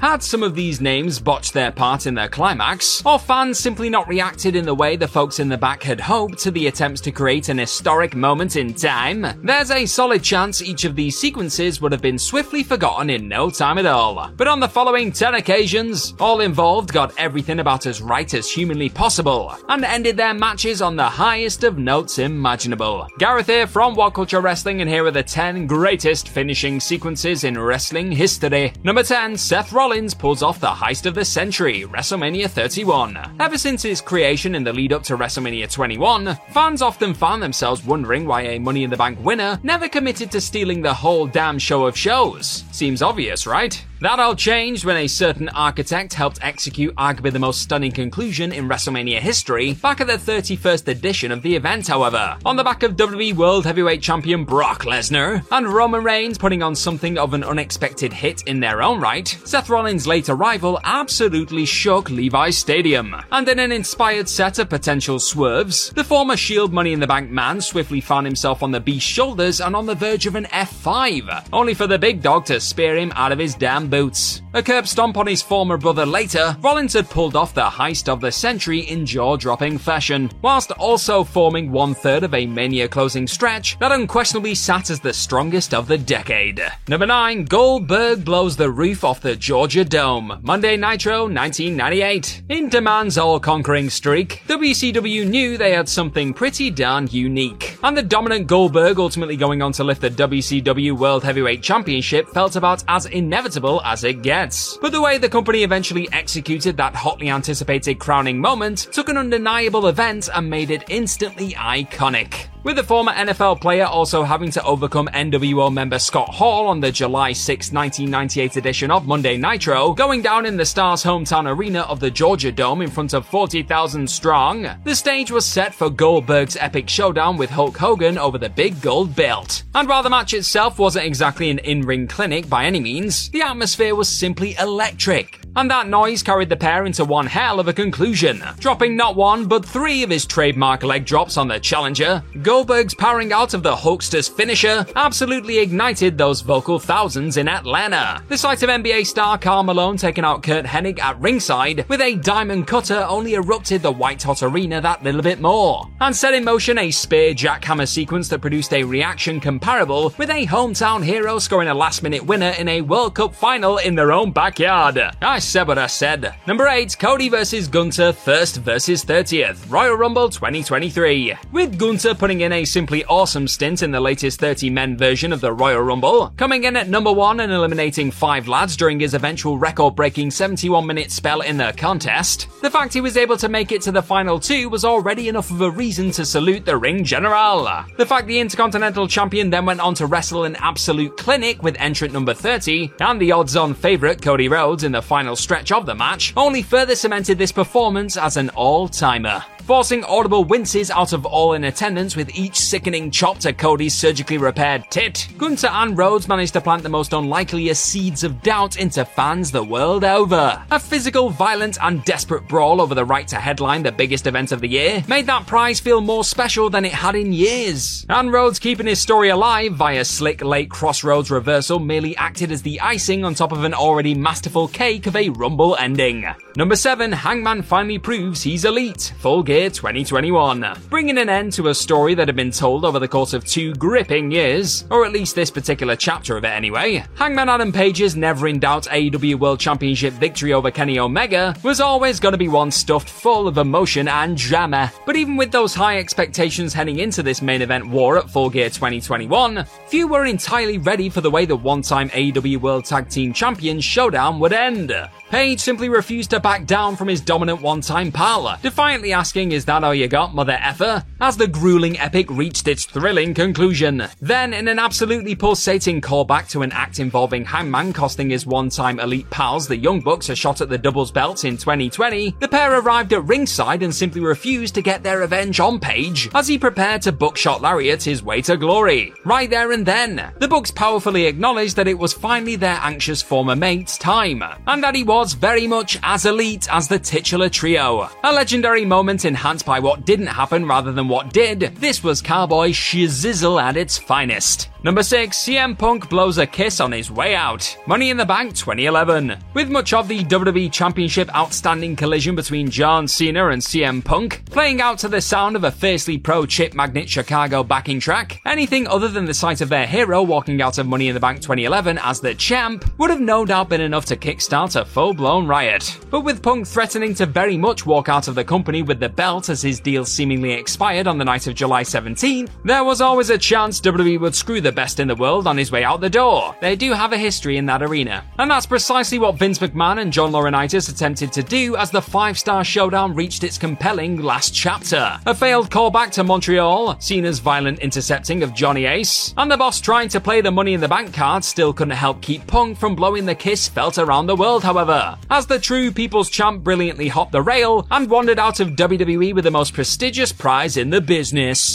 Had some of these names botched their part in their climax, or fans simply not reacted in the way the folks in the back had hoped to the attempts to create an historic moment in time, there's a solid chance each of these sequences would have been swiftly forgotten in no time at all. But on the following 10 occasions, all involved got everything about as right as humanly possible, and ended their matches on the highest of notes imaginable. Gareth here from What Culture Wrestling, and here are the 10 greatest finishing sequences in wrestling history. Number 10, Seth Rollins Rollins pulls off the heist of the century, WrestleMania 31. Ever since its creation in the lead up to WrestleMania 21, fans often found themselves wondering why a Money in the Bank winner never committed to stealing the whole damn show of shows. Seems obvious, right? That all changed when a certain architect helped execute arguably the most stunning conclusion in WrestleMania history back at the 31st edition of the event, however. On the back of WWE World Heavyweight Champion Brock Lesnar and Roman Reigns putting on something of an unexpected hit in their own right, Seth Rollins' late arrival absolutely shook Levi's Stadium. And in an inspired set of potential swerves, the former Shield Money in the Bank man swiftly found himself on the beast's shoulders and on the verge of an F5, only for the big dog to spear him out of his damn boots. A curb stomp on his former brother later, Rollins had pulled off the heist of the century in jaw-dropping fashion, whilst also forming one third of a Mania closing stretch that unquestionably sat as the strongest of the decade. Number 9, Goldberg blows the roof off the Georgia Dome, Monday Nitro 1998. In Demand's all-conquering streak, WCW knew they had something pretty darn unique, and the dominant Goldberg ultimately going on to lift the WCW World Heavyweight Championship felt about as inevitable as it gets. But the way the company eventually executed that hotly anticipated crowning moment took an undeniable event and made it instantly iconic. With the former NFL player also having to overcome NWO member Scott Hall on the July 6, 1998 edition of Monday Nitro, going down in the Stars' hometown arena of the Georgia Dome in front of 40,000 strong, the stage was set for Goldberg's epic showdown with Hulk Hogan over the big gold belt. And while the match itself wasn't exactly an in-ring clinic by any means, the atmosphere was simply electric. And that noise carried the pair into one hell of a conclusion, dropping not one but three of his trademark leg drops on the challenger. Goldberg's powering out of the Hulkster's finisher absolutely ignited those vocal thousands in Atlanta. The sight of NBA star Karl Malone taking out Curt Hennig at ringside with a diamond cutter only erupted the white hot arena that little bit more, and set in motion a spear jackhammer sequence that produced a reaction comparable with a hometown hero scoring a last minute winner in a World Cup final in their own backyard. I said what I said. Number 8, Cody versus Gunther, first versus 30th, Royal Rumble 2023. With Gunther putting in a simply awesome stint in the latest 30 men version of the Royal Rumble, coming in at number 1 and eliminating 5 lads during his eventual record breaking 71 minute spell in the contest, the fact he was able to make it to the final two was already enough of a reason to salute the ring general. The fact the Intercontinental Champion then went on to wrestle an absolute clinic with entrant number 30 and the odds on favourite Cody Rhodes in the final stretch of the match only further cemented this performance as an all-timer forcing audible winces out of all in attendance with each sickening chop to Cody's surgically repaired tit. Gunther and Rhodes managed to plant the most unlikeliest seeds of doubt into fans the world over. A physical, violent, and desperate brawl over the right to headline the biggest event of the year made that prize feel more special than it had in years. And Rhodes keeping his story alive via slick late Cross Rhodes reversal merely acted as the icing on top of an already masterful cake of a rumble ending. Number 7, Hangman finally proves he's elite, Full Gear 2021. Bringing an end to a story that had been told over the course of two gripping years, or at least this particular chapter of it anyway, Hangman Adam Page's never in doubt AEW World Championship victory over Kenny Omega was always going to be one stuffed full of emotion and drama. But even with those high expectations heading into this main event war at Full Gear 2021, few were entirely ready for the way the one time AEW World Tag Team Champions showdown would end. Page simply refused to back down from his dominant one-time pal, defiantly asking, is that all you got, mother effer? As the grueling epic reached its thrilling conclusion. Then, in an absolutely pulsating callback to an act involving Hangman costing his one-time elite pals, the Young Bucks, a shot at the doubles belt in 2020, the pair arrived at ringside and simply refused to get their revenge on Page as he prepared to buckshot Lariat his way to glory. Right there and then, the Bucks powerfully acknowledged that it was finally their anxious former mate's time, and that he was very much as elite as the titular trio. A legendary moment enhanced by what didn't happen rather than what did. This was Cowboy Shizzle at its finest. Number 6, CM Punk blows a kiss on his way out. Money in the Bank 2011. With much of the WWE Championship outstanding collision between John Cena and CM Punk playing out to the sound of a fiercely pro chip magnet Chicago backing track, anything other than the sight of their hero walking out of Money in the Bank 2011 as the champ would have no doubt been enough to kickstart a full blown riot. But with Punk threatening to very much walk out of the company with the belt as his deal seemingly expired on the night of July 17th, there was always a chance WWE would screw the the best in the world on his way out the door. They do have a history in that arena. And that's precisely what Vince McMahon and John Laurinaitis attempted to do as the five star showdown reached its compelling last chapter. A failed callback to Montreal, Cena's violent intercepting of Johnny Ace, and the boss trying to play the money in the bank card still couldn't help keep Punk from blowing the kiss felt around the world, however. As the true People's Champ brilliantly hopped the rail and wandered out of WWE with the most prestigious prize in the business.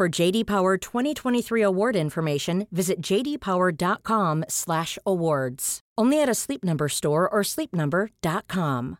For JD Power 2023 award information, visit jdpower.com/awards. Only at a Sleep Number store or sleepnumber.com.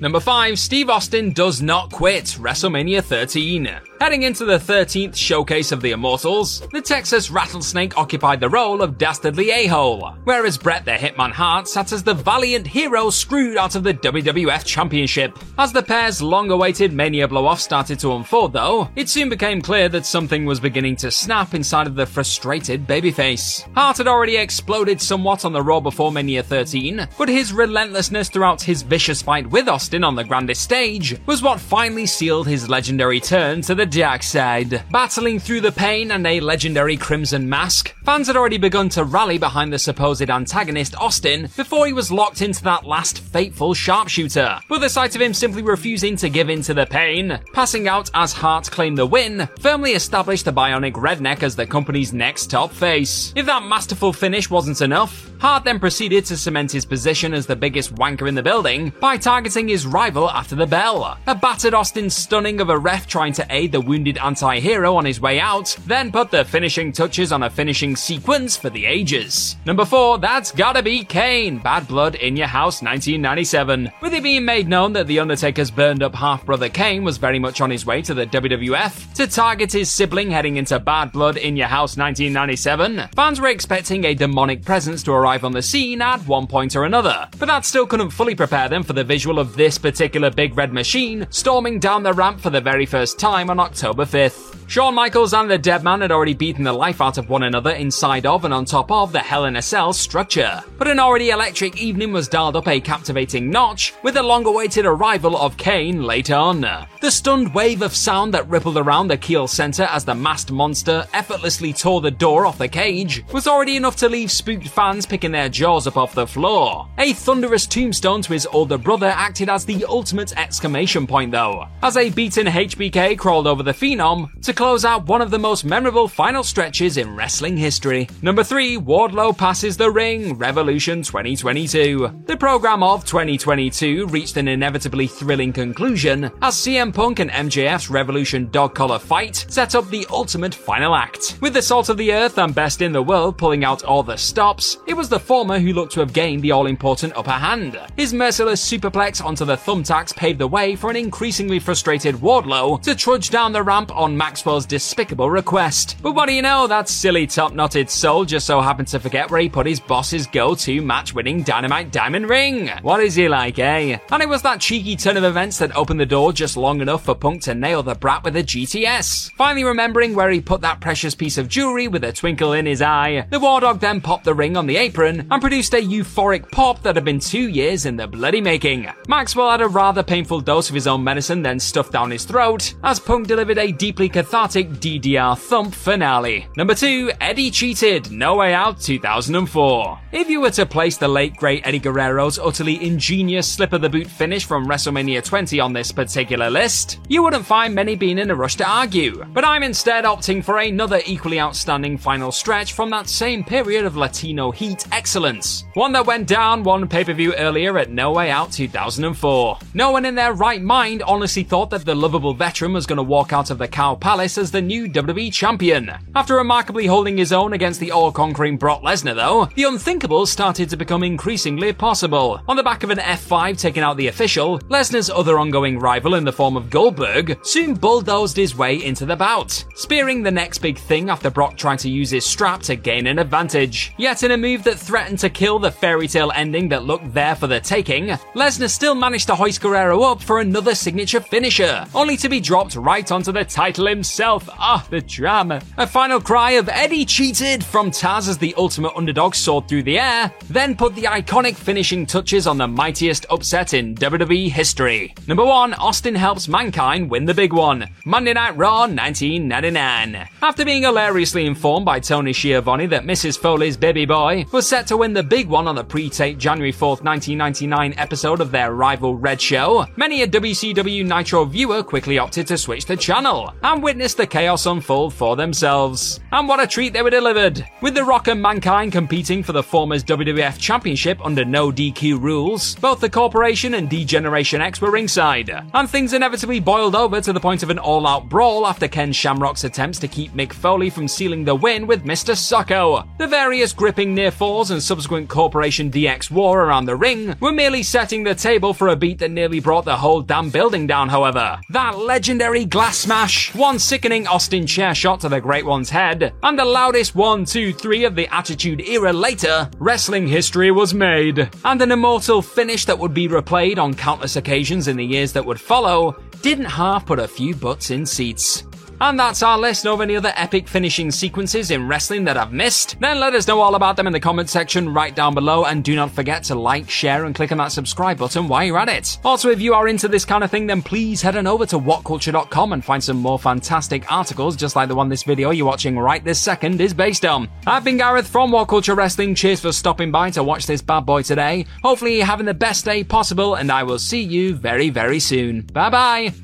Number 5, Steve Austin does not quit WrestleMania 13. Heading into the 13th showcase of the Immortals, the Texas Rattlesnake occupied the role of Dastardly A-Hole, whereas Bret the Hitman Hart sat as the valiant hero screwed out of the WWF Championship. As the pair's long-awaited Mania blow-off started to unfold though, it soon became clear that something was beginning to snap inside of the frustrated babyface. Hart had already exploded somewhat on the Raw before Mania 13, but his relentlessness throughout his vicious fight with Austin on the grandest stage was what finally sealed his legendary turn to the dark side. Battling through the pain and a legendary crimson mask, fans had already begun to rally behind the supposed antagonist Austin before he was locked into that last fateful sharpshooter. But the sight of him simply refusing to give in to the pain, passing out as Hart claimed the win, firmly established the bionic redneck as the company's next top face. If that masterful finish wasn't enough, Hart then proceeded to cement his position as the biggest wanker in the building by targeting his rival after the bell. A battered Austin stunning of a ref trying to aid the wounded anti hero on his way out, then put the finishing touches on a finishing sequence for the ages. Number 4, that's gotta be Kane, Badd Blood in Your House 1997. With it being made known that The Undertaker's burned up half brother Kane was very much on his way to the WWF to target his sibling heading into Badd Blood in Your House 1997, fans were expecting a demonic presence to arrive on the scene at one point or another, but that still couldn't fully prepare them for the visual of this particular big red machine storming down the ramp for the very first time on October 5th. Shawn Michaels and the Deadman had already beaten the life out of one another inside of and on top of the Hell in a Cell structure. But an already electric evening was dialed up a captivating notch with the long awaited arrival of Kane later on. The stunned wave of sound that rippled around the Kiel Center as the masked monster effortlessly tore the door off the cage was already enough to leave spooked fans picking their jaws up off the floor. A thunderous tombstone to his older brother acted as the ultimate exclamation point though, as a beaten HBK crawled over the Phenom to close out one of the most memorable final stretches in wrestling history. Number 3, Wardlow passes the ring, Revolution 2022. The program of 2022 reached an inevitably thrilling conclusion as CM Punk and MJF's Revolution dog collar fight set up the ultimate final act. With the salt of the earth and best in the world pulling out all the stops, it was the former who looked to have gained the all important upper hand. His merciless superplex onto the thumbtacks paved the way for an increasingly frustrated Wardlow to trudge down the ramp on Maxwell's despicable request. But what do you know, that silly top knotted soul just so happened to forget where he put his boss's go to match winning Dynamite Diamond Ring. What is he like, eh? And it was that cheeky turn of events that opened the door just long enough for Punk to nail the brat with a GTS. Finally remembering where he put that precious piece of jewelry with a twinkle in his eye, the War Dog then popped the ring on the apron and produced a euphoric pop that had been two years in the bloody making. Maxwell had a rather painful dose of his own medicine then stuffed down his throat, as Punk delivered a deeply cathartic DDR thump finale. Number 2, Eddie cheated, No Way Out 2004. If you were to place the late great Eddie Guerrero's utterly ingenious slip of the boot finish from WrestleMania 20 on this particular list, you wouldn't find many being in a rush to argue. But I'm instead opting for another equally outstanding final stretch from that same period of Latino heat excellence. One that went down one pay per view earlier at No Way Out 2004. No one in their right mind honestly thought that the lovable veteran was going to walk out of the Cow Palace as the new WWE champion. After remarkably holding his own against the all conquering Brock Lesnar, though, the unthinkable started to become increasingly possible. On the back of an F5 taking out the official, Lesnar's other ongoing rival in the form of Goldberg soon bulldozed his way into the bout, spearing the next big thing after Brock tried to use his strap to gain an advantage. Yet in a move that threatened to kill the fairy tale ending that looked there for the taking, Lesnar still managed to hoist Guerrero up for another signature finisher, only to be dropped right onto the title himself. Ah, the drama. A final cry of Eddie cheated from Taz as the ultimate underdog soared through the air, then put the iconic finishing touches on the mightiest upset in WWE history. Number 1, Austin helps Mankind win the big one. Monday Night Raw 1999. After being hilariously informed by Tony Schiavone that Mrs. Foley's baby boy was set to win the big one on the pre-taped January 4th, 1999 episode of their rival Red Show, many a WCW Nitro viewer quickly opted to switch the channel and witness the chaos unfold for themselves. And what a treat they were delivered! With The Rock and Mankind competing for the former's WWF Championship under no DQ rules, both the Corporation and D-Generation X were ringside, and things inevitably boiled over to the point of an all-out brawl after Ken Shamrock's attempts to keep Mick Foley from sealing the win with Mr. Socko. The various gripping near falls and subsequent Corporation DX war around the ring were merely setting the table for a beat that nearly brought the whole damn building down, however. That legendary glass smash, one sickening Austin chair shot to the Great One's head, and the loudest one, two, three of the Attitude Era later, wrestling history was made. And an immortal finish that would be replayed on countless occasions in the years that would follow didn't half put a few butts in seats. And that's our list of any other epic finishing sequences in wrestling that I've missed. Then let us know all about them in the comment section right down below and do not forget to like, share and click on that subscribe button while you're at it. Also, if you are into this kind of thing, then please head on over to whatculture.com and find some more fantastic articles just like the one this video you're watching right this second is based on. I've been Gareth from What Culture Wrestling. Cheers for stopping by to watch this bad boy today. Hopefully you're having the best day possible and I will see you very, very soon. Bye bye.